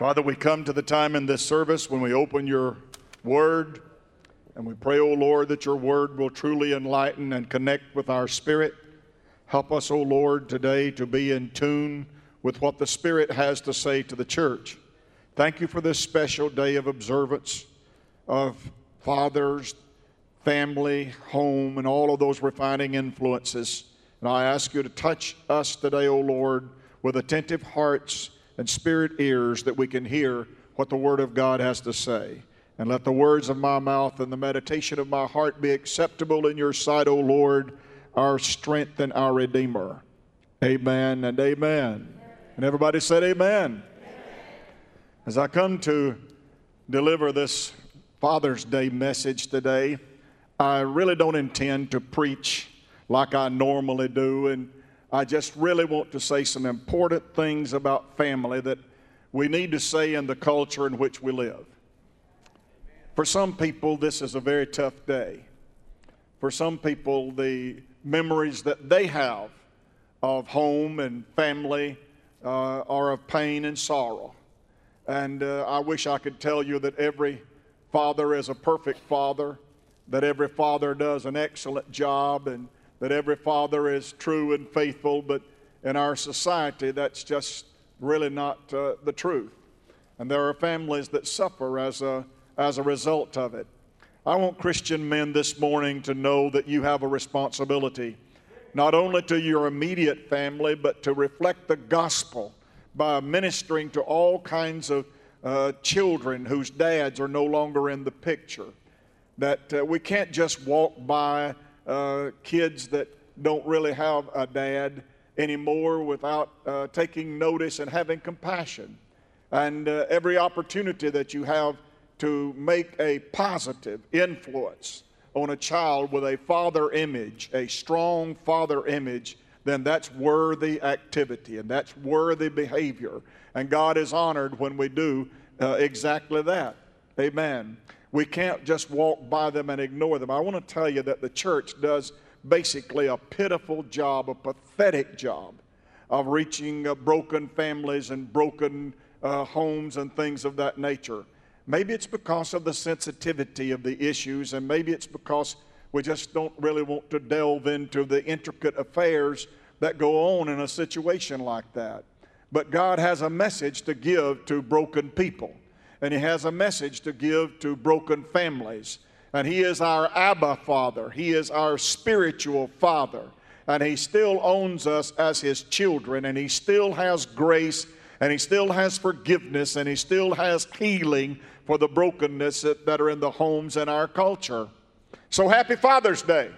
Father, we come to the time in this service when we open your word, and we pray, O Lord, that your word will truly enlighten and connect with our spirit. Help us, O Lord, today to be in tune with what the Spirit has to say to the church. Thank you for this special day of observance of fathers, family, home, and all of those refining influences. And I ask you to touch us today, O Lord, with attentive hearts and spirit ears that we can hear what the Word of God has to say. And let the words of my mouth and the meditation of my heart be acceptable in your sight, O Lord, our strength and our Redeemer. Amen and amen. And everybody said, Amen. As I come to deliver this Father's Day message today, I really don't intend to preach like I normally do. And I just really want to say some important things about family that we need to say in the culture in which we live. For some people, this is a very tough day. For some people, the memories that they have of home and family uh, are of pain and sorrow. And uh, I wish I could tell you that every father is a perfect father, that every father does an excellent job, and that every father is true and faithful, but in our society, that's just really not uh, the truth. And there are families that suffer as a, as a result of it. I want Christian men this morning to know that you have a responsibility, not only to your immediate family, but to reflect the gospel by ministering to all kinds of uh, children whose dads are no longer in the picture. That uh, we can't just walk by uh, kids that don't really have a dad anymore without uh, taking notice and having compassion. And uh, every opportunity that you have to make a positive influence on a child with a father image, a strong father image, then that's worthy activity and that's worthy behavior. And God is honored when we do uh, exactly that. Amen. We can't just walk by them and ignore them. I want to tell you that the church does basically a pitiful job, a pathetic job of reaching uh, broken families and broken uh, homes and things of that nature. Maybe it's because of the sensitivity of the issues, and maybe it's because we just don't really want to delve into the intricate affairs that go on in a situation like that. But God has a message to give to broken people and He has a message to give to broken families. And He is our Abba Father, He is our spiritual Father. And He still owns us as His children, and He still has grace, and He still has forgiveness, and He still has healing for the brokenness that, are in the homes in our culture. So, happy Father's Day.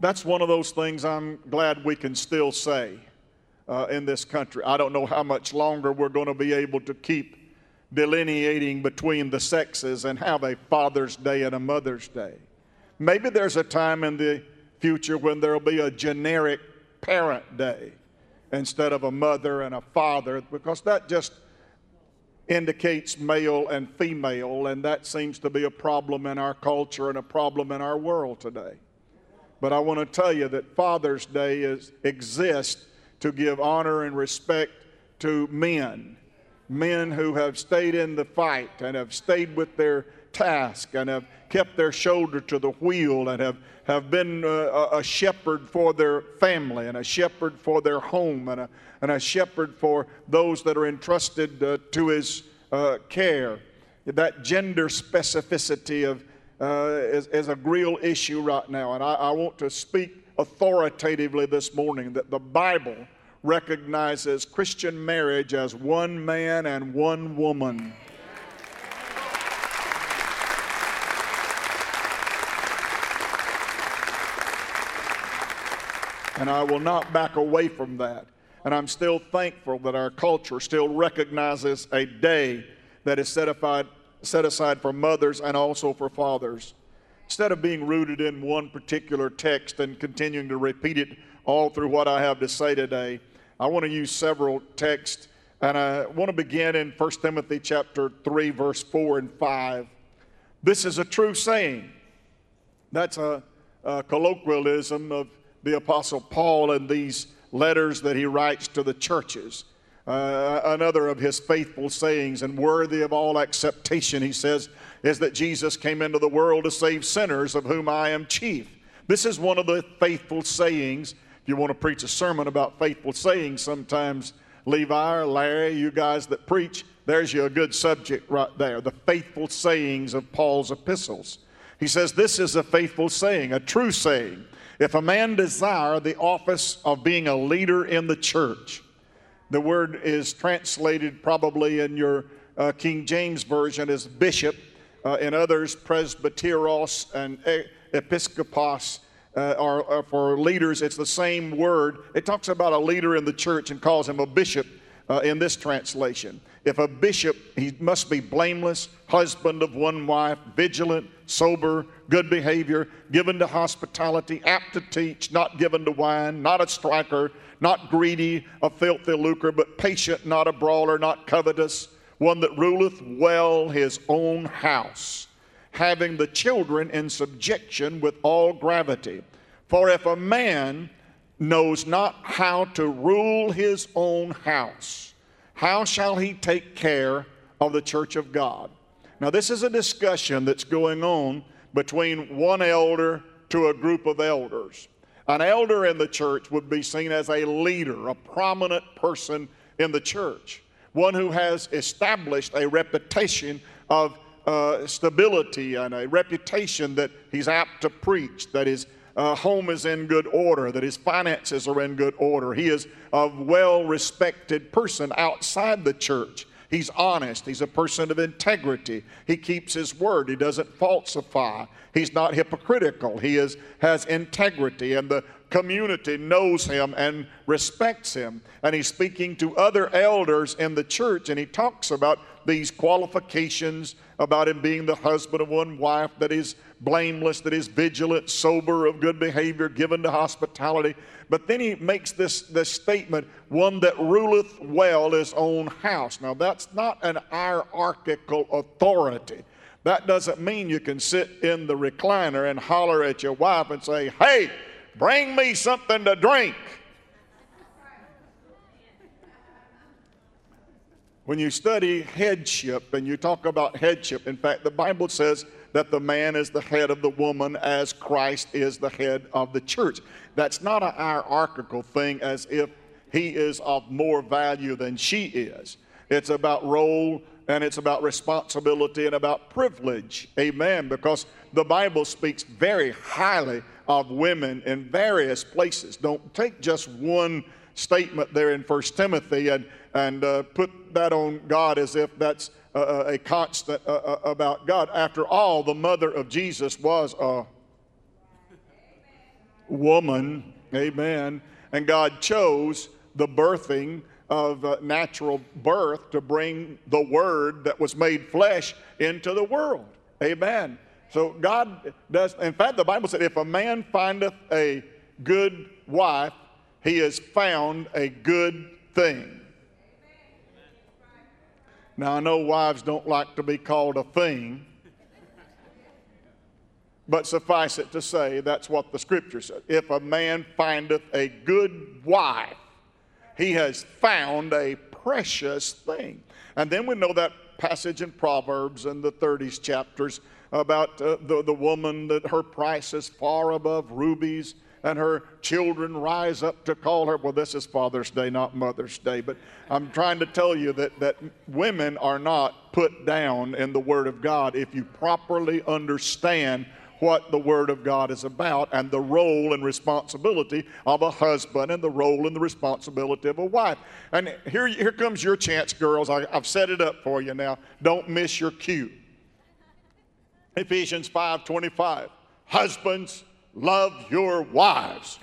That's one of those things I'm glad we can still say uh, in this country. I don't know how much longer we're going to be able to keep delineating between the sexes and have a Father's Day and a Mother's Day. Maybe there's a time in the future when there'll be a generic parent day instead of a mother and a father because that just indicates male and female, and that seems to be a problem in our culture and a problem in our world today. But I want to tell you that Father's Day is, exists to give honor and respect to men, men who have stayed in the fight and have stayed with their task and have kept their shoulder to the wheel and have, have been uh, a shepherd for their family and a shepherd for their home and a, and a shepherd for those that are entrusted uh, to his uh, care. That gender specificity of, uh, is, is, a real issue right now. And I, I want to speak authoritatively this morning that the Bible recognizes Christian marriage as one man and one woman. And I will not back away from that. And I'm still thankful that our culture still recognizes a day that is set aside, set aside for mothers and also for fathers. Instead of being rooted in one particular text and continuing to repeat it all through what I have to say today, I want to use several texts, and I want to begin in 1 Timothy chapter 3, verse 4 and 5. This is a true saying. That's a, a colloquialism of the Apostle Paul in these letters that he writes to the churches. Uh, another of his faithful sayings and worthy of all acceptation, he says, is that Jesus came into the world to save sinners, of whom I am chief. This is one of the faithful sayings. If you want to preach a sermon about faithful sayings, sometimes Levi or Larry, you guys that preach, there's you a good subject right there. The faithful sayings of Paul's epistles. He says, This is a faithful saying, a true saying. If a man desire the office of being a leader in the church, the word is translated probably in your uh, King James Version as bishop, uh, in others, presbyteros and episkopos. Uh, are, are, for leaders, it's the same word. It talks about a leader in the church and calls him a bishop uh, in this translation. If a bishop, he must be blameless, husband of one wife, vigilant, sober, good behavior, given to hospitality, apt to teach, not given to wine, not a striker, not greedy of filthy lucre, but patient, not a brawler, not covetous, one that ruleth well his own house, having the children in subjection with all gravity. For if a man knows not how to rule his own house, how shall he take care of the church of God? Now, this is a discussion that's going on between one elder to a group of elders. An elder in the church would be seen as a leader, a prominent person in the church, one who has established a reputation of uh, stability and a reputation that he's apt to preach, that his uh, home is in good order, that his finances are in good order. He is a well respected person outside the church. He's honest. He's a person of integrity. He keeps his word. He doesn't falsify. He's not hypocritical. He is, has integrity, and the community knows him and respects him. And he's speaking to other elders in the church, and he talks about these qualifications about him being the husband of one wife, that he's blameless, that he's vigilant, sober, of good behavior, given to hospitality. But then he makes this, this statement one that ruleth well his own house. Now, that's not an hierarchical authority. That doesn't mean you can sit in the recliner and holler at your wife and say, Hey, bring me something to drink. When you study headship and you talk about headship, in fact, the Bible says that the man is the head of the woman as Christ is the head of the church. That's not a hierarchical thing as if he is of more value than she is. It's about role and it's about responsibility and about privilege. Amen. Because the Bible speaks very highly of women in various places. Don't take just one statement there in First Timothy and, and uh, put that on God as if that's uh, a constant uh, uh, about God. After all, the mother of Jesus was a woman. Amen. And God chose the birthing of uh, natural birth to bring the Word that was made flesh into the world. Amen. So God does, in fact, the Bible said, if a man findeth a good wife, he has found a good thing. Now, I know wives don't like to be called a thing, but suffice it to say, that's what the scripture says. If a man findeth a good wife, he has found a precious thing. And then we know that passage in Proverbs in the 30s chapters about uh, the, the woman that her price is far above rubies and her children rise up to call her. Well, this is Father's Day, not Mother's Day, but I'm trying to tell you that, that women are not put down in the Word of God if you properly understand what the Word of God is about and the role and responsibility of a husband and the role and the responsibility of a wife. And here, here comes your chance, girls. I, I've set it up for you now. Don't miss your cue. Ephesians 5:25. Husbands, love your wives.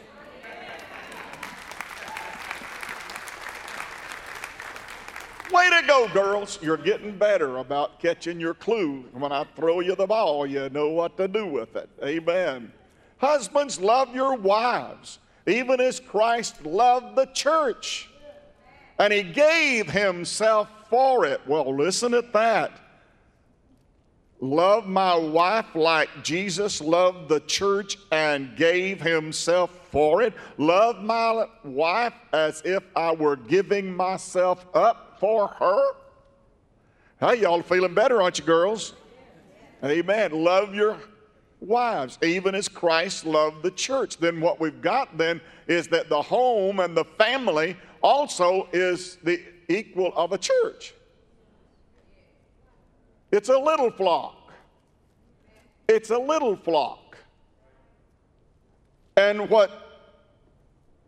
Way to go, girls. You're getting better about catching your clue. When I throw you the ball, you know what to do with it. Amen. Husbands, love your wives, even as Christ loved the church. And he gave himself for it. Well, listen at that. Love my wife like Jesus loved the church and gave himself for it, love my wife as if I were giving myself up for her. Hey, y'all feeling better, aren't you, girls? Amen. Love your wives, even as Christ loved the church. Then what we've got then is that the home and the family also is the equal of a church. It's a little flock. It's a little flock. And what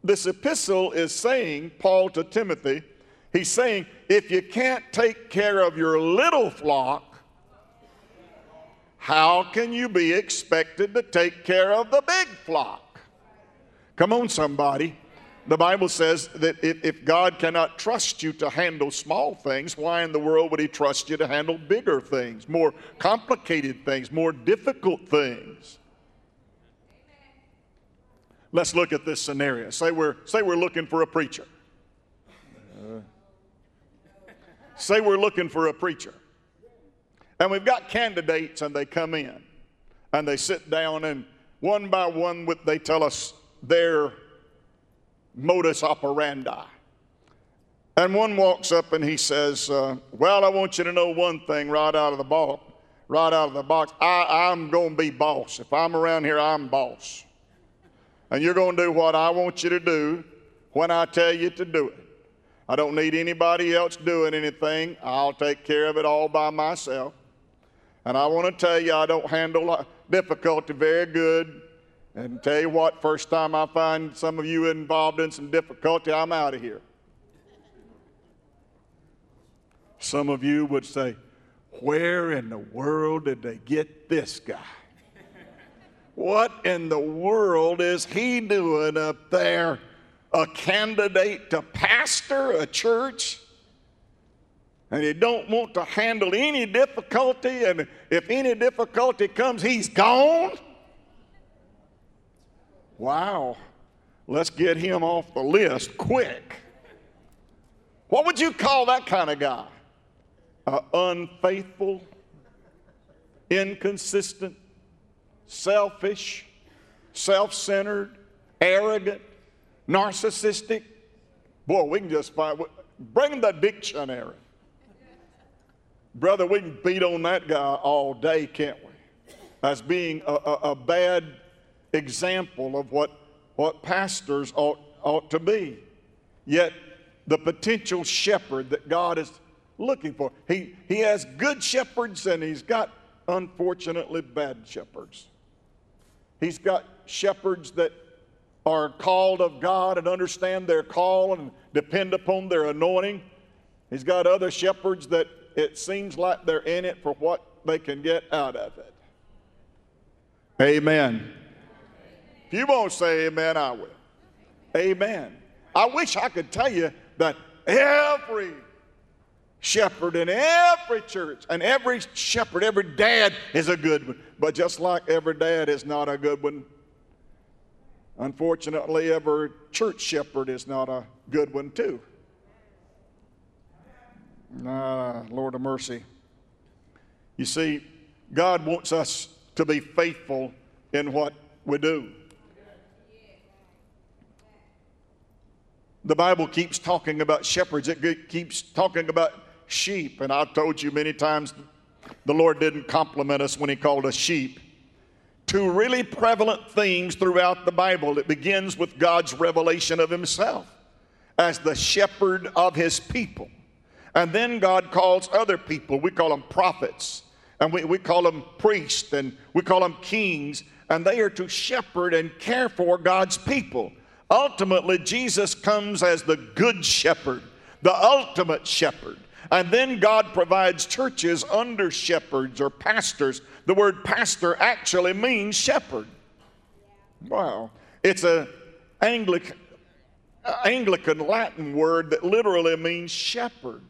this epistle is saying, Paul to Timothy, he's saying, if you can't take care of your little flock, how can you be expected to take care of the big flock? Come on, somebody. The Bible says that if God cannot trust you to handle small things, why in the world would He trust you to handle bigger things, more complicated things, more difficult things? Let's look at this scenario. Say we're, say we're looking for a preacher. Say we're looking for a preacher. And we've got candidates, and they come in and they sit down, and one by one, they tell us their modus operandi. And one walks up and he says, uh, Well, I want you to know one thing right out of the box. Right out of the box, I, I'm going to be boss. If I'm around here, I'm boss. And you're going to do what I want you to do when I tell you to do it. I don't need anybody else doing anything. I'll take care of it all by myself. And I want to tell you, I don't handle difficulty very good. And tell you what, first time I find some of you involved in some difficulty, I'm out of here. Some of you would say, Where in the world did they get this guy? What in the world is he doing up there? A candidate to pastor a church? and he don't want to handle any difficulty and if any difficulty comes he's gone wow. Let's get him off the list quick. What would you call that kind of guy? Unfaithful inconsistent selfish self-centered arrogant narcissistic? Boy we can just find bring the dictionary. Brother, we can beat on that guy all day, can't we? As being a, a, a bad example of what, what pastors ought, ought to be. Yet, the potential shepherd that God is looking for. He, he has good shepherds and he's got, unfortunately, bad shepherds. He's got shepherds that are called of God and understand their call and depend upon their anointing. He's got other shepherds that it seems like they're in it for what they can get out of it. Amen. If you won't say amen, I will. Amen. I wish I could tell you that every shepherd in every church and every shepherd, every dad is a good one. But just like every dad is not a good one, unfortunately, every church shepherd is not a good one, too. Ah, Lord of mercy. You see, God wants us to be faithful in what we do. The Bible keeps talking about shepherds, it keeps talking about sheep. And I've told you many times the Lord didn't compliment us when He called us sheep. Two really prevalent themes throughout the Bible. It begins with God's revelation of Himself as the shepherd of His people. And then God calls other people, we call them prophets, and we, we call them priests, and we call them kings, and they are to shepherd and care for God's people. Ultimately, Jesus comes as the good shepherd, the ultimate shepherd. And then God provides churches under shepherds or pastors. The word pastor actually means shepherd. Wow. It's a Anglican, Anglican Latin word that literally means shepherd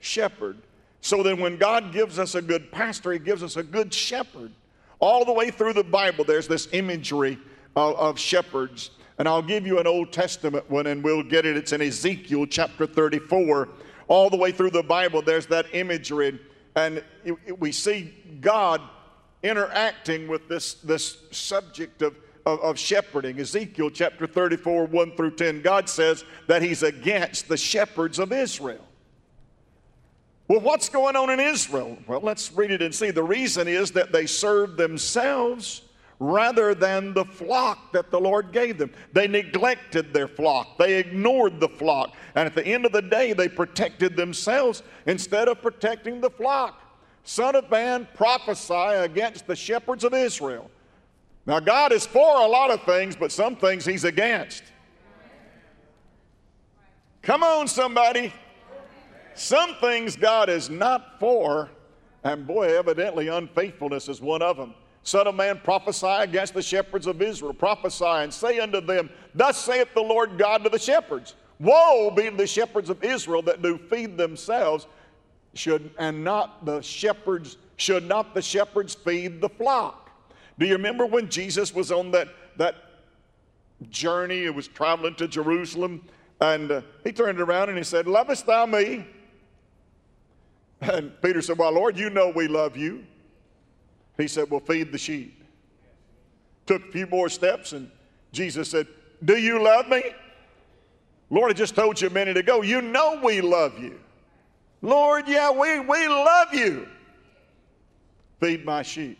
shepherd. So then, when God gives us a good pastor, He gives us a good shepherd. All the way through the Bible, there's this imagery of, of shepherds. And I'll give you an Old Testament one, and we'll get it. It's in Ezekiel chapter 34. All the way through the Bible, there's that imagery. And it, it, we see God interacting with this, this subject of, of, of shepherding. Ezekiel chapter 34, 1 through 10, God says that He's against the shepherds of Israel. Well, what's going on in Israel? Well, let's read it and see. The reason is that they serve themselves rather than the flock that the Lord gave them. They neglected their flock, they ignored the flock, and at the end of the day, they protected themselves instead of protecting the flock. Son of man, prophesy against the shepherds of Israel. Now, God is for a lot of things, but some things He's against. Come on, somebody. Some things God is not for, and boy, evidently unfaithfulness is one of them. Son of man, prophesy against the shepherds of Israel. Prophesy and say unto them, Thus saith the Lord God to the shepherds Woe be to the shepherds of Israel that do feed themselves, should and not the shepherds, should not the shepherds feed the flock? Do you remember when Jesus was on that, that journey? He was traveling to Jerusalem, and uh, he turned around and he said, Lovest thou me? And Peter said, Well, Lord, you know we love you. He said, Well, feed the sheep. Took a few more steps, and Jesus said, Do you love me? Lord, I just told you a minute ago, you know we love you. Lord, yeah, we, we love you. Feed my sheep.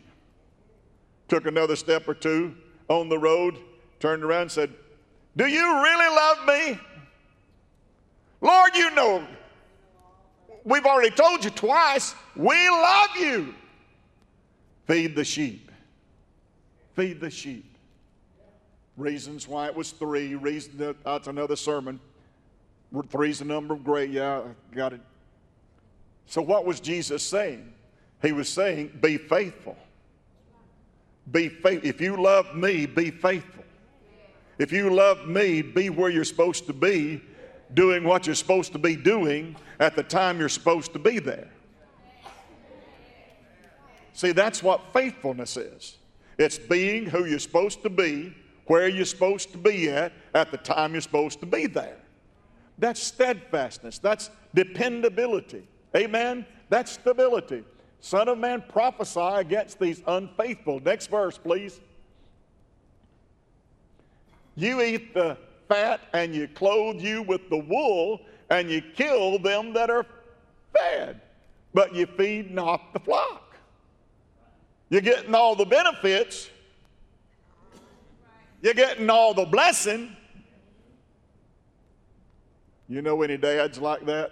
Took another step or two on the road, turned around said, Do you really love me? Lord, you know we've already told you twice, we love you. Feed the sheep. Feed the sheep. Reasons why it was three. Reason that, that's another sermon. Three's the number of great. Yeah, got it. So what was Jesus saying? He was saying, be faithful. Be faithful. If you love me, be faithful. If you love me, be where you're supposed to be, doing what you're supposed to be doing at the time you're supposed to be there. See, that's what faithfulness is it's being who you're supposed to be, where you're supposed to be at, at the time you're supposed to be there. That's steadfastness, that's dependability. Amen? That's stability. Son of man, prophesy against these unfaithful. Next verse, please. You eat the fat and you clothe you with the wool and you kill them that are fed, but you feed not the flock. You're getting all the benefits, you're getting all the blessing. You know any dads like that?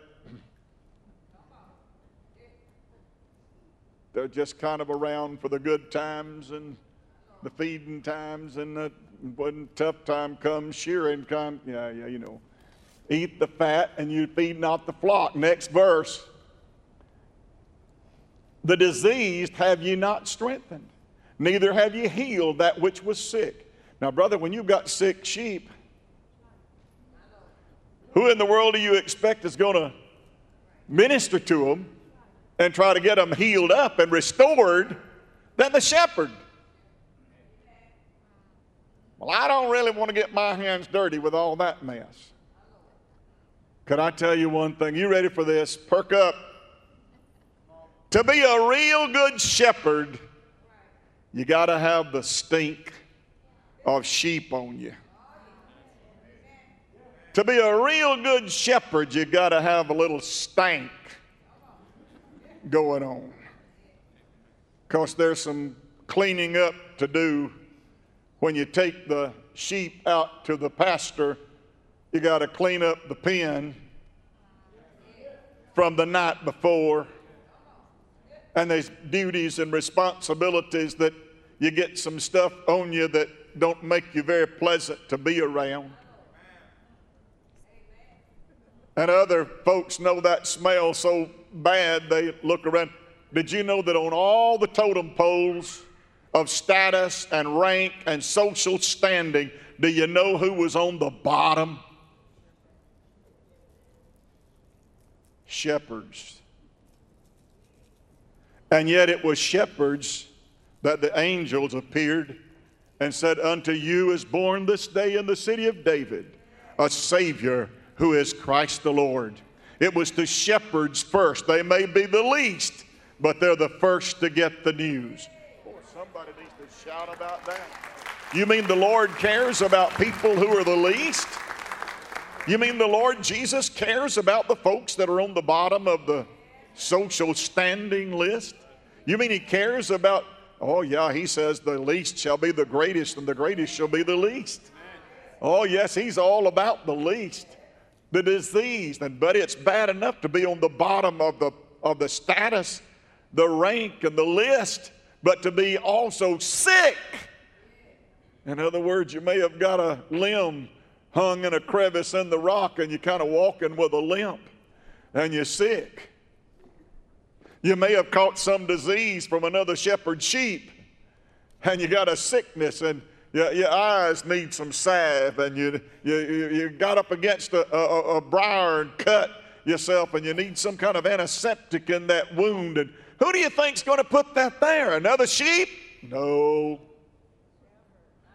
They're just kind of around for the good times and the feeding times, and the, when tough time comes, shearing time, yeah, yeah, you know. Eat the fat and you feed not the flock. Next verse. The diseased have ye not strengthened, neither have ye healed that which was sick. Now, brother, when you've got sick sheep, who in the world do you expect is going to minister to them and try to get them healed up and restored than the shepherd? Well, I don't really want to get my hands dirty with all that mess. Could I tell you one thing? You ready for this? Perk up. To be a real good shepherd, you got to have the stink of sheep on you. To be a real good shepherd, you got to have a little stank going on. Because there's some cleaning up to do when you take the sheep out to the pasture you got to clean up the pen from the night before. And there's duties and responsibilities that you get some stuff on you that don't make you very pleasant to be around. And other folks know that smell so bad they look around. Did you know that on all the totem poles of status and rank and social standing, do you know who was on the bottom? shepherds. And yet it was shepherds that the angels appeared and said, Unto you is born this day in the city of David a Savior who is Christ the Lord. It was to shepherds first. They may be the least, but they're the first to get the news. Boy, somebody needs to shout about that. You mean the Lord cares about people who are the least? You mean the Lord Jesus cares about the folks that are on the bottom of the social standing list? You mean He cares about, oh, yeah, He says the least shall be the greatest and the greatest shall be the least. Oh, yes, He's all about the least, the diseased. And, but it's bad enough to be on the bottom of the, of the status, the rank, and the list, but to be also sick in other words, you may have got a limb hung in a crevice in the rock and you're kind of walking with a limp and you're sick. You may have caught some disease from another shepherd's sheep and you got a sickness and your, your eyes need some salve and you, you, you got up against a, a, a briar and cut yourself and you need some kind of antiseptic in that wound. And who do you think's going to put that there? Another sheep? No.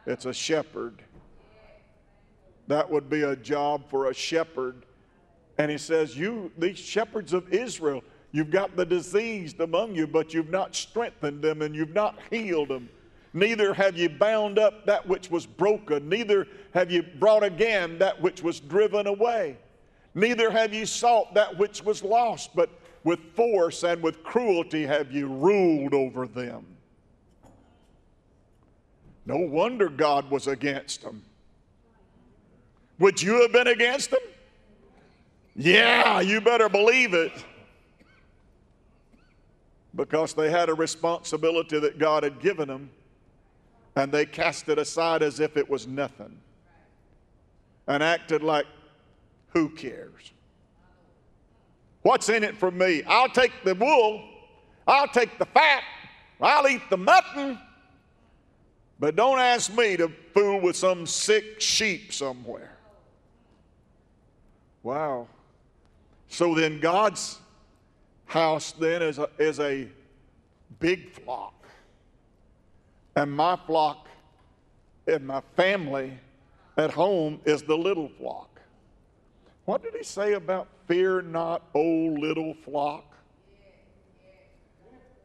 It's a shepherd. That would be a job for a shepherd. And he says, You, these shepherds of Israel, you've got the diseased among you, but you've not strengthened them and you've not healed them. Neither have you bound up that which was broken, neither have you brought again that which was driven away. Neither have you sought that which was lost, but with force and with cruelty have you ruled over them. No wonder God was against them. Would you have been against them? Yeah, you better believe it. Because they had a responsibility that God had given them, and they cast it aside as if it was nothing and acted like, who cares? What's in it for me? I'll take the wool, I'll take the fat, I'll eat the mutton. But don't ask me to fool with some sick sheep somewhere. Wow. So then God's house then is a, is a big flock. And my flock and my family at home is the little flock. What did he say about fear not, O little flock?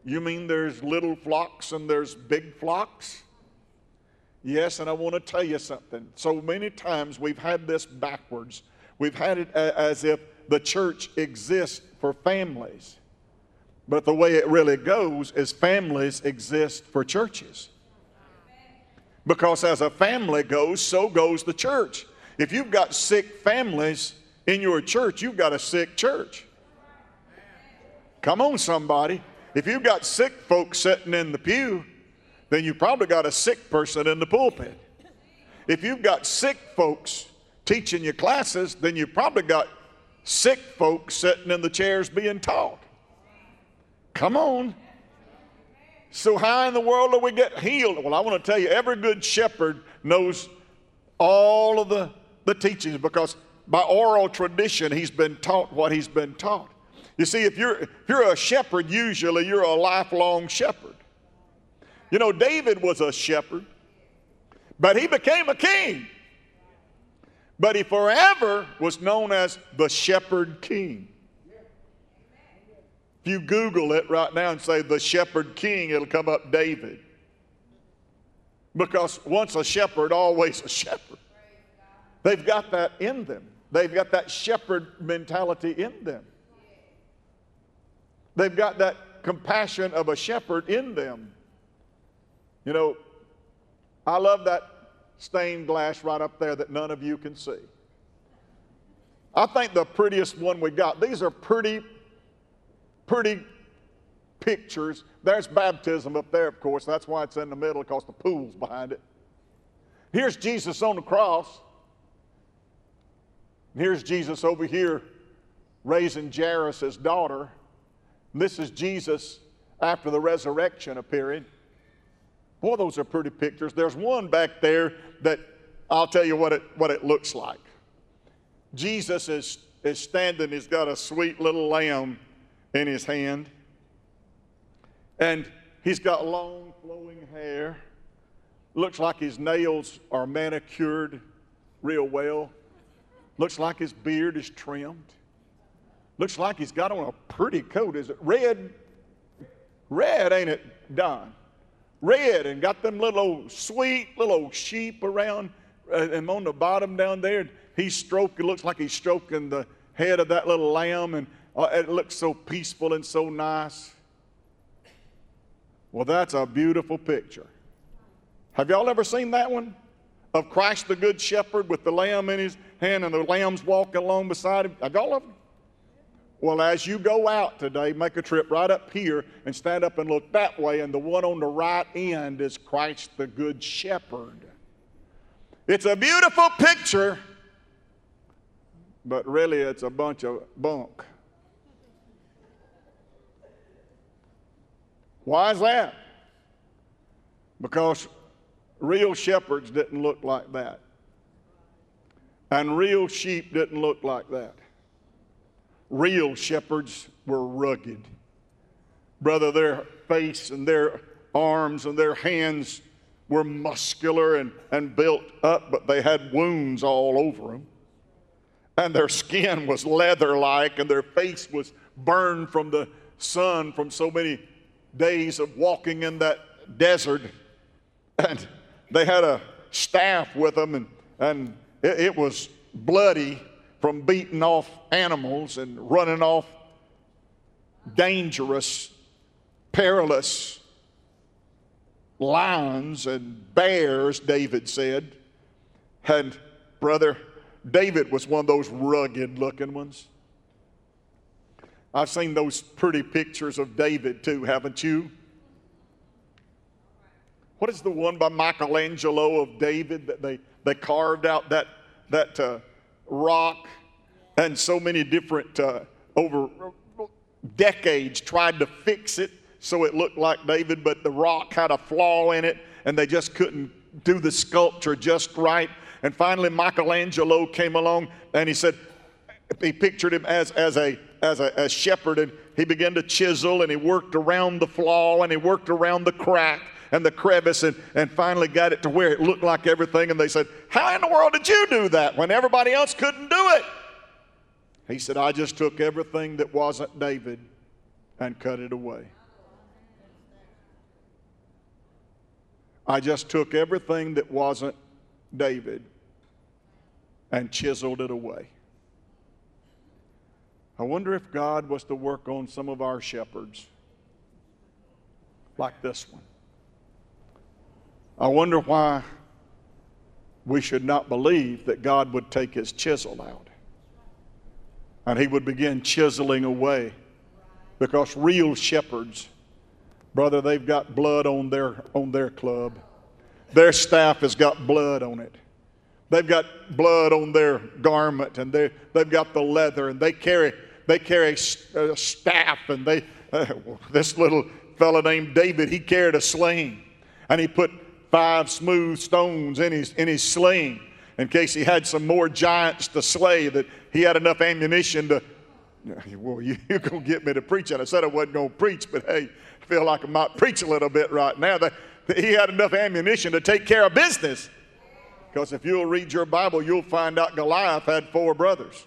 You mean there's little flocks and there's big flocks? Yes, and I want to tell you something. So many times we've had this backwards. We've had it as if the church exists for families. But the way it really goes is families exist for churches. Because as a family goes, so goes the church. If you've got sick families in your church, you've got a sick church. Come on, somebody. If you've got sick folks sitting in the pew, then you probably got a sick person in the pulpit. If you've got sick folks teaching your classes, then you probably got sick folks sitting in the chairs being taught. Come on. So, how in the world do we get healed? Well, I want to tell you, every good shepherd knows all of the, the teachings because by oral tradition, he's been taught what he's been taught. You see, if you're, if you're a shepherd, usually you're a lifelong shepherd. You know, David was a shepherd, but he became a king. But he forever was known as the shepherd king. If you Google it right now and say the shepherd king, it'll come up David. Because once a shepherd, always a shepherd. They've got that in them. They've got that shepherd mentality in them. They've got that compassion of a shepherd in them. You know, I love that stained glass right up there that none of you can see. I think the prettiest one we got, these are pretty, pretty pictures. There's baptism up there, of course. That's why it's in the middle, because the pool's behind it. Here's Jesus on the cross. Here's Jesus over here raising Jairus' daughter. This is Jesus after the resurrection appearing. Boy, those are pretty pictures. There's one back there that I'll tell you what it, what it looks like. Jesus is, is standing, he's got a sweet little lamb in his hand, and he's got long flowing hair. Looks like his nails are manicured real well. Looks like his beard is trimmed. Looks like he's got on a pretty coat. Is it red? red, ain't it, Don? Red and got them little old sweet little old sheep around uh, and on the bottom down there. He's stroking, looks like he's stroking the head of that little lamb, and uh, it looks so peaceful and so nice. Well, that's a beautiful picture. Have y'all ever seen that one? Of Christ the Good Shepherd with the lamb in his hand and the lambs walking along beside him? Have y'all ever? Well, as you go out today, make a trip right up here and stand up and look that way, and the one on the right end is Christ the Good Shepherd. It's a beautiful picture, but really it's a bunch of bunk. Why is that? Because real shepherds didn't look like that. And real sheep didn't look like that. Real shepherds were rugged. Brother, their face and their arms and their hands were muscular and, and built up, but they had wounds all over them. And their skin was leather like, and their face was burned from the sun from so many days of walking in that desert. And they had a staff with them, and, and it, it was bloody from beating off animals and running off dangerous, perilous lions and bears, David said. And brother, David was one of those rugged looking ones. I've seen those pretty pictures of David too, haven't you? What is the one by Michelangelo of David that they, they carved out that, that uh, rock and so many different, uh, over decades, tried to fix it so it looked like David, but the rock had a flaw in it and they just couldn't do the sculpture just right. And finally, Michelangelo came along and he said, he pictured him as, as, a, as a, a shepherd and he began to chisel and he worked around the flaw and he worked around the crack and the crevice and, and finally got it to where it looked like everything. And they said, How in the world did you do that when everybody else couldn't do it? He said, I just took everything that wasn't David and cut it away. I just took everything that wasn't David and chiseled it away. I wonder if God was to work on some of our shepherds like this one. I wonder why we should not believe that God would take his chisel out and he would begin chiseling away. Because real shepherds brother they've got blood on their on their club. Their staff has got blood on it. They've got blood on their garment and they, they've got the leather and they carry they carry a staff and they uh, this little fellow named david he carried a sling and he put five smooth stones in his in his sling in case he had some more giants to slay, that he had enough ammunition to. Well, you, you're going to get me to preach, and I said I wasn't going to preach, but hey, I feel like I might preach a little bit right now. That, that he had enough ammunition to take care of business. Because if you'll read your Bible, you'll find out Goliath had four brothers.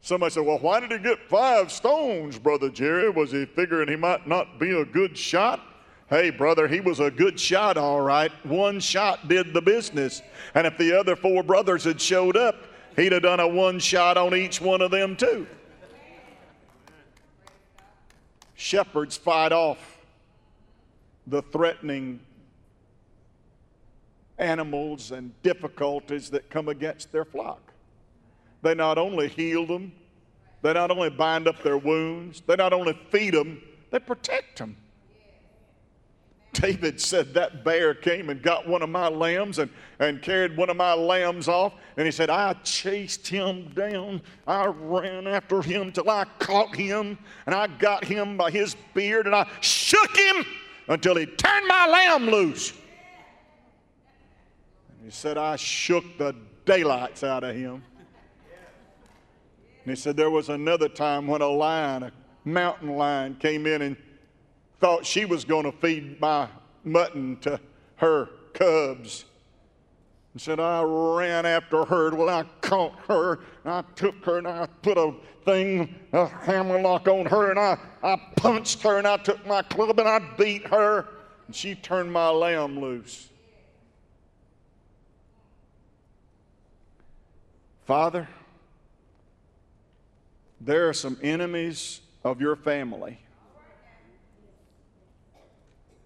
Somebody said, Well, why did he get five stones, Brother Jerry? Was he figuring he might not be a good shot? Hey, brother, he was a good shot, all right. One shot did the business. And if the other four brothers had showed up, he'd have done a one shot on each one of them, too. Shepherds fight off the threatening animals and difficulties that come against their flock. They not only heal them, they not only bind up their wounds, they not only feed them, they protect them. David said, That bear came and got one of my lambs and, and carried one of my lambs off. And he said, I chased him down. I ran after him till I caught him. And I got him by his beard and I shook him until he turned my lamb loose. And he said, I shook the daylights out of him. And he said, There was another time when a lion, a mountain lion, came in and thought she was going to feed my mutton to her cubs. And said, I ran after her. Well, I caught her. I took her and I put a thing, a hammerlock on her, and I, I punched her and I took my club and I beat her. And she turned my lamb loose. Father, there are some enemies of your family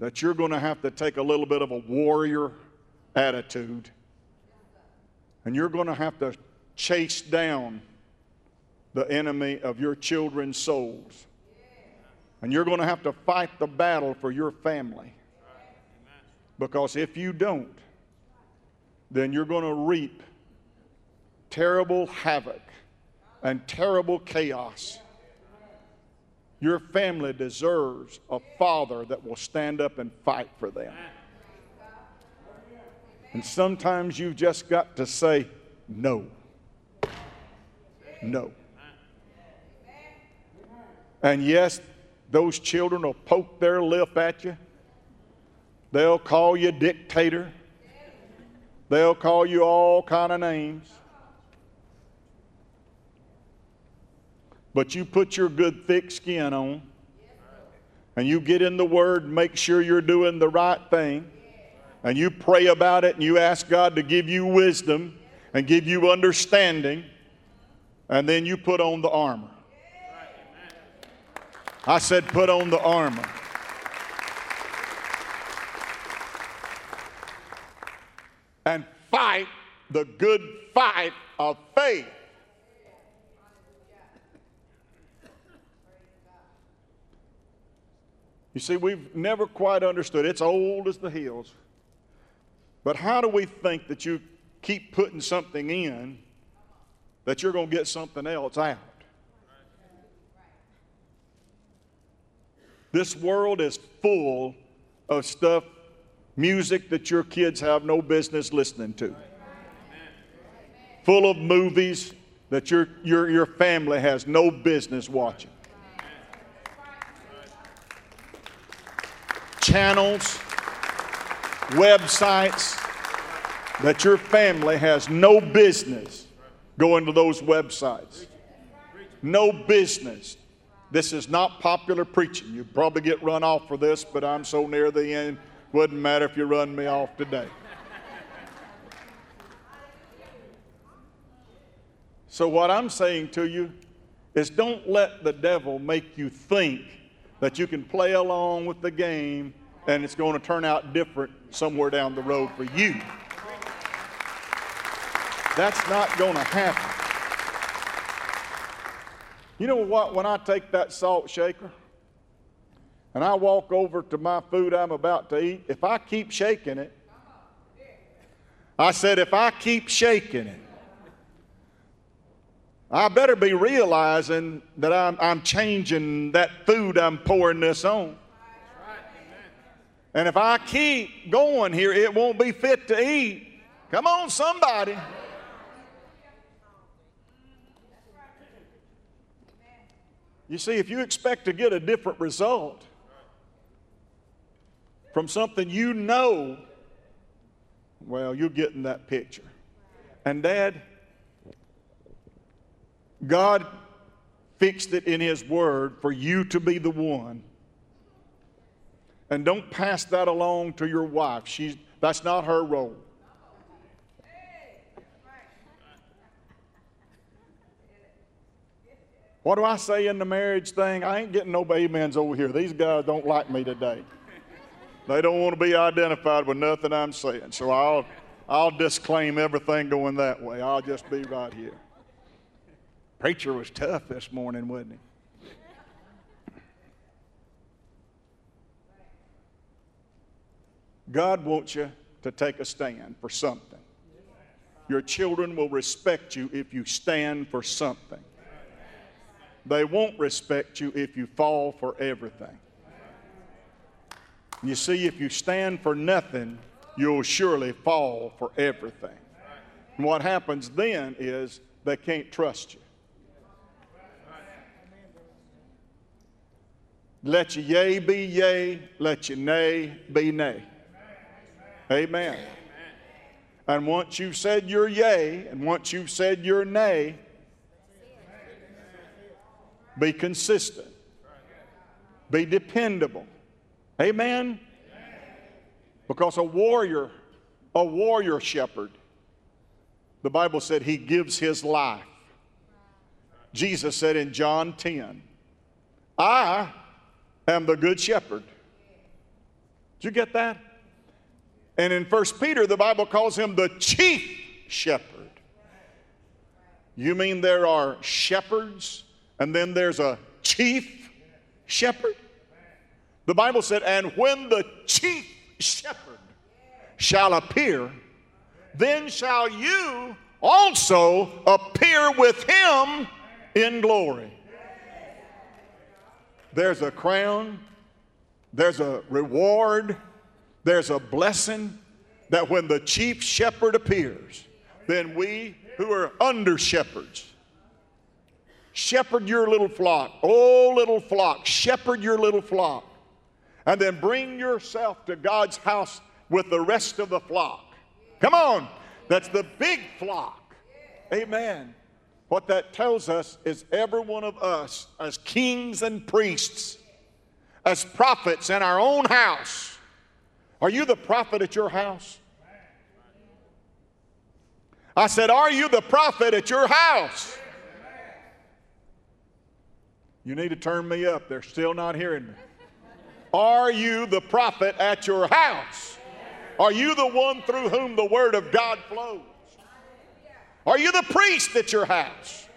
that you're going to have to take a little bit of a warrior attitude and you're going to have to chase down the enemy of your children's souls. And you're going to have to fight the battle for your family. Because if you don't, then you're going to reap terrible havoc and terrible chaos. Your family deserves a father that will stand up and fight for them. And sometimes you've just got to say no. No. And yes, those children will poke their lip at you. They'll call you dictator. They'll call you all kind of names. But you put your good thick skin on and you get in the Word and make sure you're doing the right thing and you pray about it and you ask God to give you wisdom and give you understanding, and then you put on the armor. I said, put on the armor. And fight the good fight of faith. You see, we've never quite understood. It's old as the hills. But how do we think that you keep putting something in that you're going to get something else out? This world is full of stuff, music that your kids have no business listening to. Full of movies that your, your, your family has no business watching. Channels websites that your family has no business going to those websites. No business. This is not popular preaching. You probably get run off for this, but I'm so near the end, wouldn't matter if you run me off today. So, what I'm saying to you is don't let the devil make you think that you can play along with the game and it's going to turn out different somewhere down the road for you. That's not going to happen. You know what? When I take that salt shaker and I walk over to my food I'm about to eat, if I keep shaking it, I said, if I keep shaking it, I better be realizing that I'm, I'm changing that food I'm pouring this on. And if I keep going here, it won't be fit to eat. Come on, somebody. You see, if you expect to get a different result from something you know, well, you're getting that picture. And, Dad, God fixed it in His Word for you to be the one and don't pass that along to your wife. She's, that's not her role. What do I say in the marriage thing? I ain't getting no amens over here. These guys don't like me today. They don't want to be identified with nothing I'm saying. So I'll, I'll disclaim everything going that way. I'll just be right here. Preacher was tough this morning, wasn't he? God wants you to take a stand for something. Your children will respect you if you stand for something. They won't respect you if you fall for everything. You see, if you stand for nothing, you'll surely fall for everything. And what happens then is they can't trust you. Let your yea be yea, let your nay be nay. Amen. And once you've said your yea, and once you've said your nay, be consistent, be dependable. Amen? Because a warrior, a warrior shepherd, the Bible said he gives his life. Jesus said in John 10, I am the good shepherd. Did you get that? And in 1 Peter, the Bible calls him the chief shepherd. You mean there are shepherds and then there's a chief shepherd? The Bible said, and when the chief shepherd shall appear, then shall you also appear with him in glory. There's a crown, there's a reward, there's a blessing that when the chief shepherd appears, then we who are under shepherds, shepherd your little flock. Oh, little flock, shepherd your little flock. And then bring yourself to God's house with the rest of the flock. Come on, that's the big flock. Amen. What that tells us is every one of us, as kings and priests, as prophets in our own house, are you the prophet at your house? I said, Are you the prophet at your house? You need to turn me up. They're still not hearing me. Are you the prophet at your house? Are you the one through whom the word of God flows? Are you the priest at your house?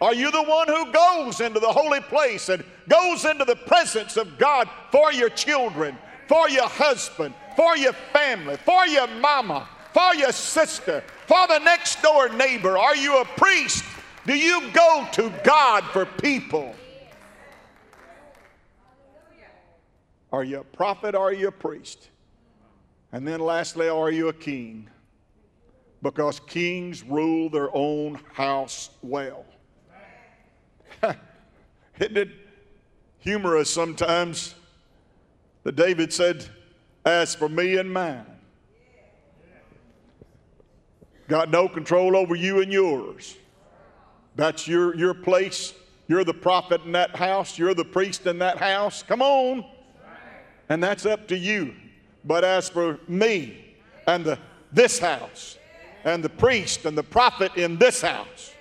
Are you the one who goes into the holy place and goes into the presence of God for your children, for your husband, for your family, for your mama, for your sister, for the next door neighbor? Are you a priest? Do you go to God for people? Are you a prophet? Are you a priest? And then lastly, are you a king? Because kings rule their own house well. Isn't it humorous sometimes that David said, As for me and mine, got no control over you and yours. That's your, your place. You're the prophet in that house. You're the priest in that house. Come on. And that's up to you. But as for me and the, this house, and the priest and the prophet in this house,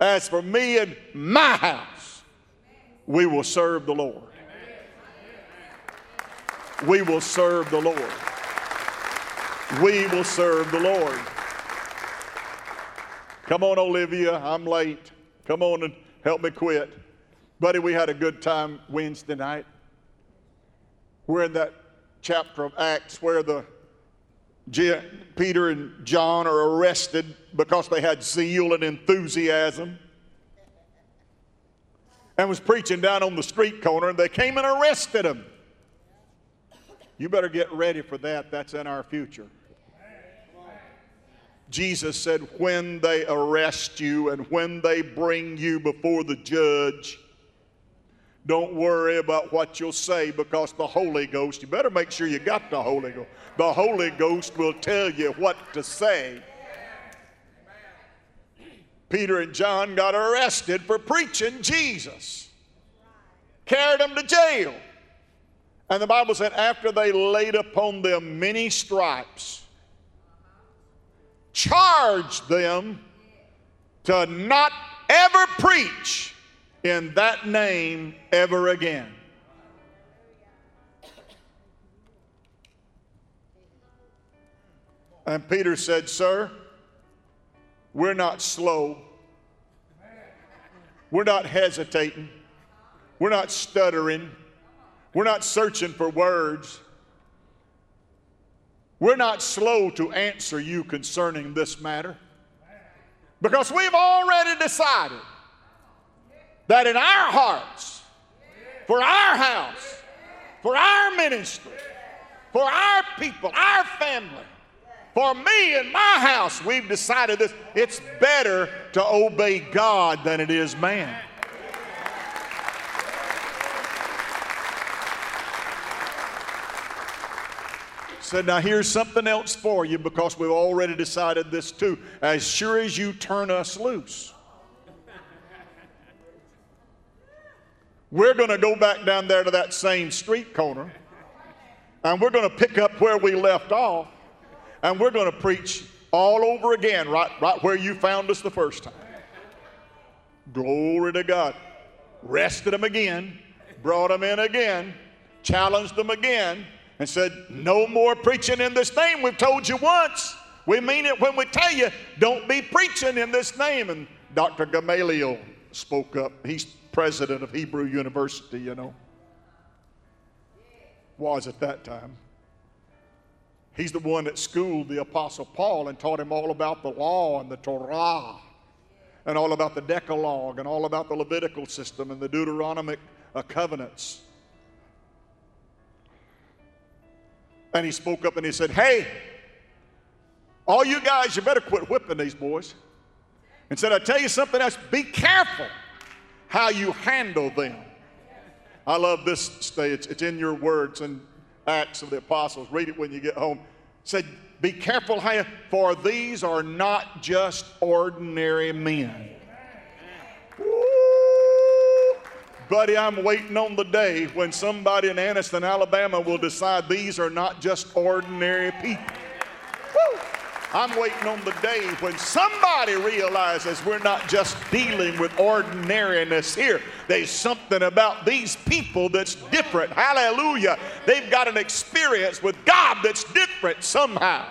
as for me and my house, we will serve the Lord. We will serve the Lord. We will serve the Lord. Come on, Olivia, I'm late. Come on and help me quit. Buddy, we had a good time Wednesday night. We're in that chapter of Acts where the Peter and John are arrested because they had zeal and enthusiasm and was preaching down on the street corner and they came and arrested him. You better get ready for that. That's in our future. Jesus said, When they arrest you and when they bring you before the judge, don't worry about what you'll say because the Holy Ghost, you better make sure you got the Holy Ghost. The Holy Ghost will tell you what to say. Peter and John got arrested for preaching Jesus, carried them to jail. And the Bible said, after they laid upon them many stripes, charged them to not ever preach in that name ever again. And Peter said, Sir, we're not slow. We're not hesitating. We're not stuttering. We're not searching for words. We're not slow to answer you concerning this matter because we've already decided that in our hearts, for our house, for our ministry, for our people, our family, for me and my house, we've decided this. It's better to obey God than it is man. Said, now here's something else for you because we've already decided this too. As sure as you turn us loose, we're going to go back down there to that same street corner and we're going to pick up where we left off and we're going to preach all over again, right, right where you found us the first time. Glory to God. Rested them again, brought them in again, challenged them again, and said, No more preaching in this name. We've told you once. We mean it when we tell you, don't be preaching in this name. And Dr. Gamaliel spoke up. He's president of Hebrew University, you know. Was at that time. He's the one that schooled the Apostle Paul and taught him all about the law and the Torah and all about the Decalogue and all about the Levitical system and the Deuteronomic uh, covenants. And he spoke up and he said, Hey, all you guys, you better quit whipping these boys. And said, I tell you something else, be careful how you handle them. I love this stay. It's, it's in your words and Acts of the Apostles. Read it when you get home. said, Be careful how you, for these are not just ordinary men. Buddy, I'm waiting on the day when somebody in Anniston, Alabama will decide these are not just ordinary people. I'm waiting on the day when somebody realizes we're not just dealing with ordinariness here. There's something about these people that's different. Hallelujah. They've got an experience with God that's different somehow.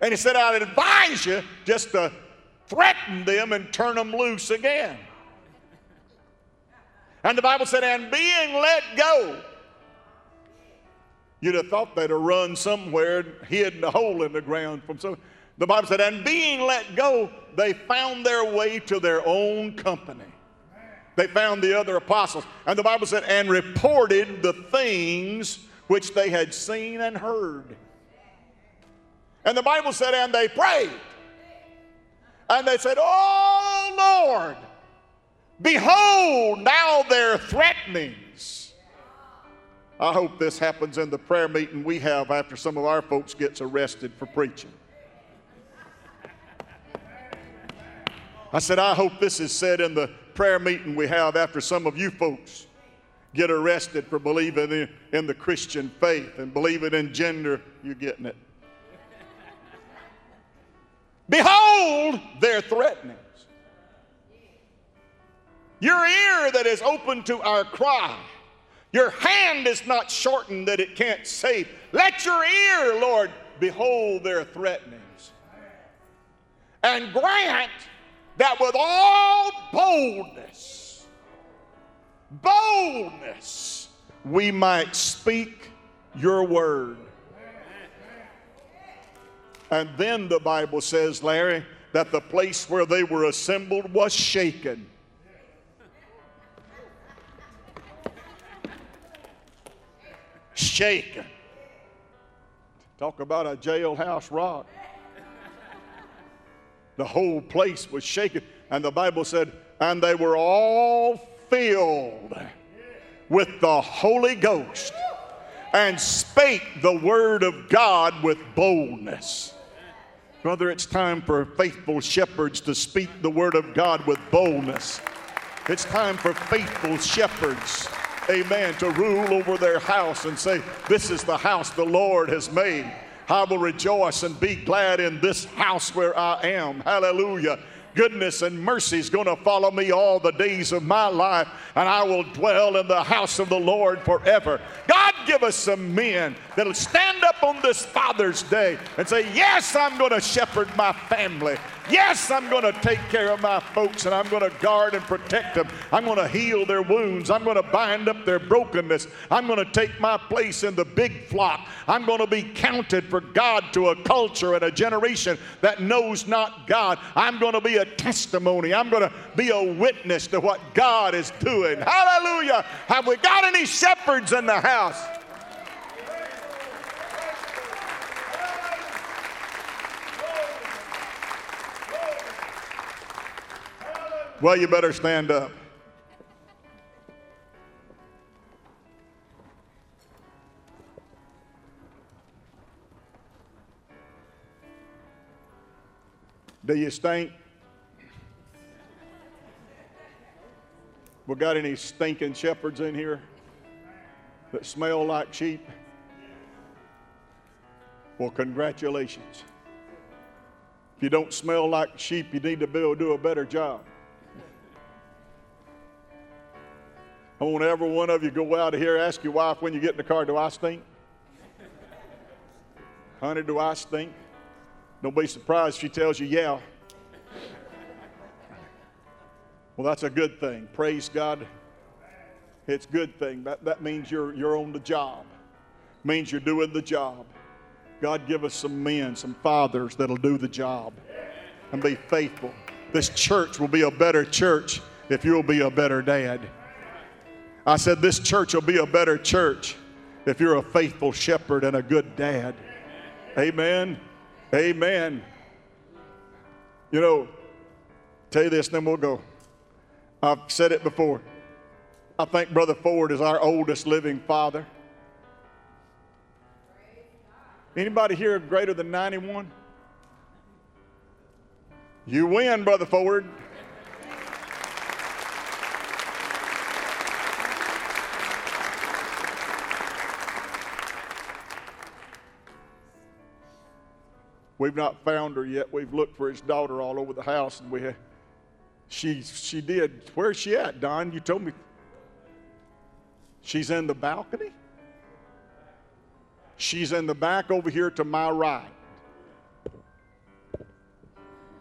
And he said, I'd advise you just to threaten them and turn them loose again. And the Bible said, and being let go. You'd have thought they'd have run somewhere hid a hole in the ground from some. The Bible said, and being let go, they found their way to their own company. They found the other apostles. And the Bible said, and reported the things which they had seen and heard. And the Bible said, and they prayed. And they said, Oh Lord, Behold, now their threatenings. I hope this happens in the prayer meeting we have after some of our folks gets arrested for preaching. I said, I hope this is said in the prayer meeting we have after some of you folks get arrested for believing in, in the Christian faith and believing in gender. You're getting it. Behold, they're threatening. Your ear that is open to our cry. Your hand is not shortened that it can't save. Let your ear, Lord, behold their threatenings. And grant that with all boldness, boldness, we might speak your word. And then the Bible says, Larry, that the place where they were assembled was shaken. Shaken. Talk about a jailhouse rock. The whole place was shaken. And the Bible said, and they were all filled with the Holy Ghost and spake the word of God with boldness. Brother, it's time for faithful shepherds to speak the word of God with boldness. It's time for faithful shepherds amen, to rule over their house and say, This is the house the Lord has made. I will rejoice and be glad in this house where I am. Hallelujah goodness and mercy is going to follow me all the days of my life, and I will dwell in the house of the Lord forever. God, give us some men that'll stand up on this Father's Day and say, Yes, I'm going to shepherd my family. Yes, I'm going to take care of my folks and I'm going to guard and protect them. I'm going to heal their wounds. I'm going to bind up their brokenness. I'm going to take my place in the big flock. I'm going to be counted for God to a culture and a generation that knows not God. I'm going to be a a testimony. I'm going to be a witness to what God is doing. Hallelujah. Have we got any shepherds in the house? Well, you better stand up. Do you think We got any stinking shepherds in here that smell like sheep? Well, congratulations. If you don't smell like sheep, you need to be able to do a better job. I want every one of you go out of here, ask your wife when you get in the car, do I stink? Honey, do I stink? Don't be surprised if she tells you, yeah. Well, that's a good thing. Praise God. It's a good thing. That, that means you're, you're on the job. means you're doing the job. God give us some men, some fathers that'll do the job and be faithful. This church will be a better church if you'll be a better dad. I said, This church will be a better church if you're a faithful shepherd and a good dad. Amen. Amen. You know, tell you this, then we'll go. I've said it before. I think Brother Ford is our oldest living father. Anybody here greater than 91? You win, Brother Ford. We've not found her yet. We've looked for his daughter all over the house, and we she she did. Where's she at, Don? You told me. She's in the balcony. She's in the back over here to my right.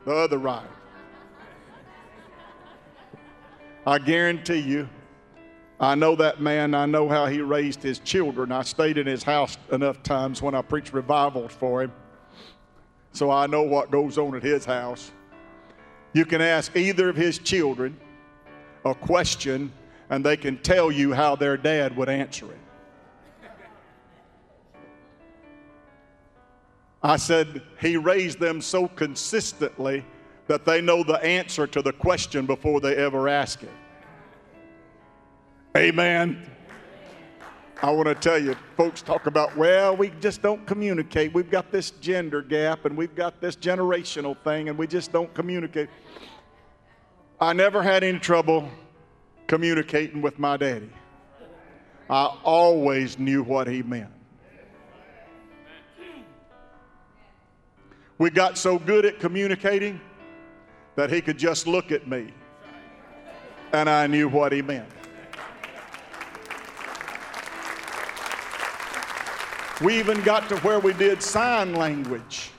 The other right. I guarantee you, I know that man. I know how he raised his children. I stayed in his house enough times when I preached revivals for him so I know what goes on at his house. You can ask either of his children a question, and they can tell you how their dad would answer it. I said, He raised them so consistently that they know the answer to the question before they ever ask it. Amen. I want to tell you, folks talk about, well, we just don't communicate. We've got this gender gap and we've got this generational thing and we just don't communicate. I never had any trouble communicating with my daddy. I always knew what he meant. We got so good at communicating that he could just look at me and I knew what he meant. We even got to where we did sign language.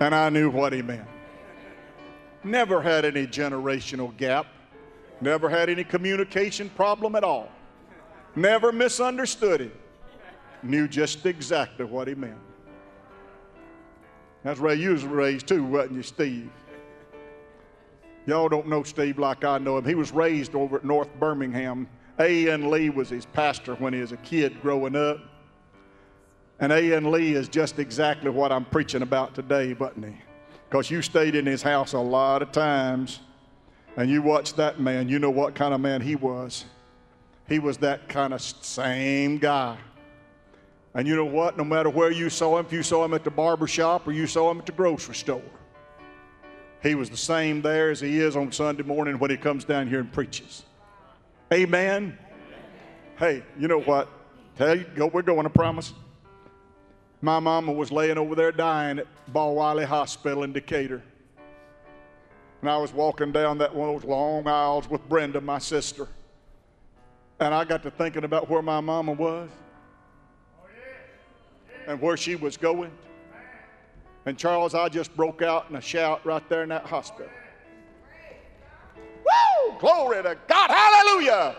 And I knew what he meant. Never had any generational gap. Never had any communication problem at all. Never misunderstood him. Knew just exactly what he meant. That's where you was raised too, wasn't you, Steve? Y'all don't know Steve like I know him. He was raised over at North Birmingham A.N. Lee was his pastor when he was a kid growing up. And A.N. Lee is just exactly what I'm preaching about today, wasn't he? Because you stayed in his house a lot of times and you watched that man. You know what kind of man he was. He was that kind of same guy. And you know what? No matter where you saw him, if you saw him at the barber shop or you saw him at the grocery store, he was the same there as he is on Sunday morning when he comes down here and preaches. Amen. Hey, you know what? Tell you, go, we're going to promise. My mama was laying over there dying at Ball Wiley Hospital in Decatur. And I was walking down that one of those long aisles with Brenda, my sister. And I got to thinking about where my mama was and where she was going. And Charles, I just broke out in a shout right there in that hospital. Glory to God. Hallelujah.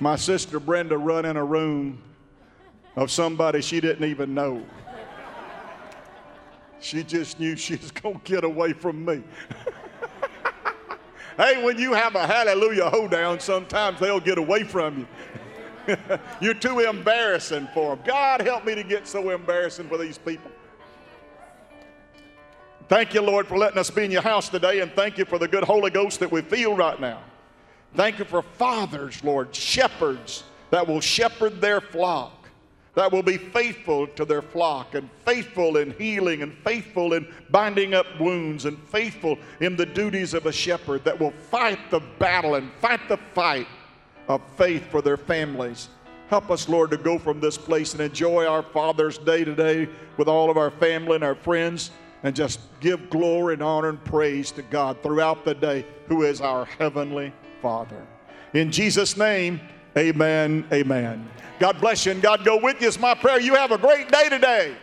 My sister Brenda run in a room of somebody she didn't even know. She just knew she was going to get away from me. hey, when you have a hallelujah hoedown, sometimes they'll get away from you. You're too embarrassing for them. God help me to get so embarrassing for these people. Thank you, Lord, for letting us be in your house today, and thank you for the good Holy Ghost that we feel right now. Thank you for fathers, Lord, shepherds that will shepherd their flock. that will be faithful to their flock and faithful in healing and faithful in binding up wounds and faithful in the duties of a shepherd that will fight the battle and fight the fight of faith for their families. Help us, Lord, to go from this place and enjoy our Father's Day today with all of our family and our friends and just give glory and honor and praise to God throughout the day, who is our Heavenly Father. In Jesus' name, amen, amen. God bless you and God go with you is my prayer. You have a great day today.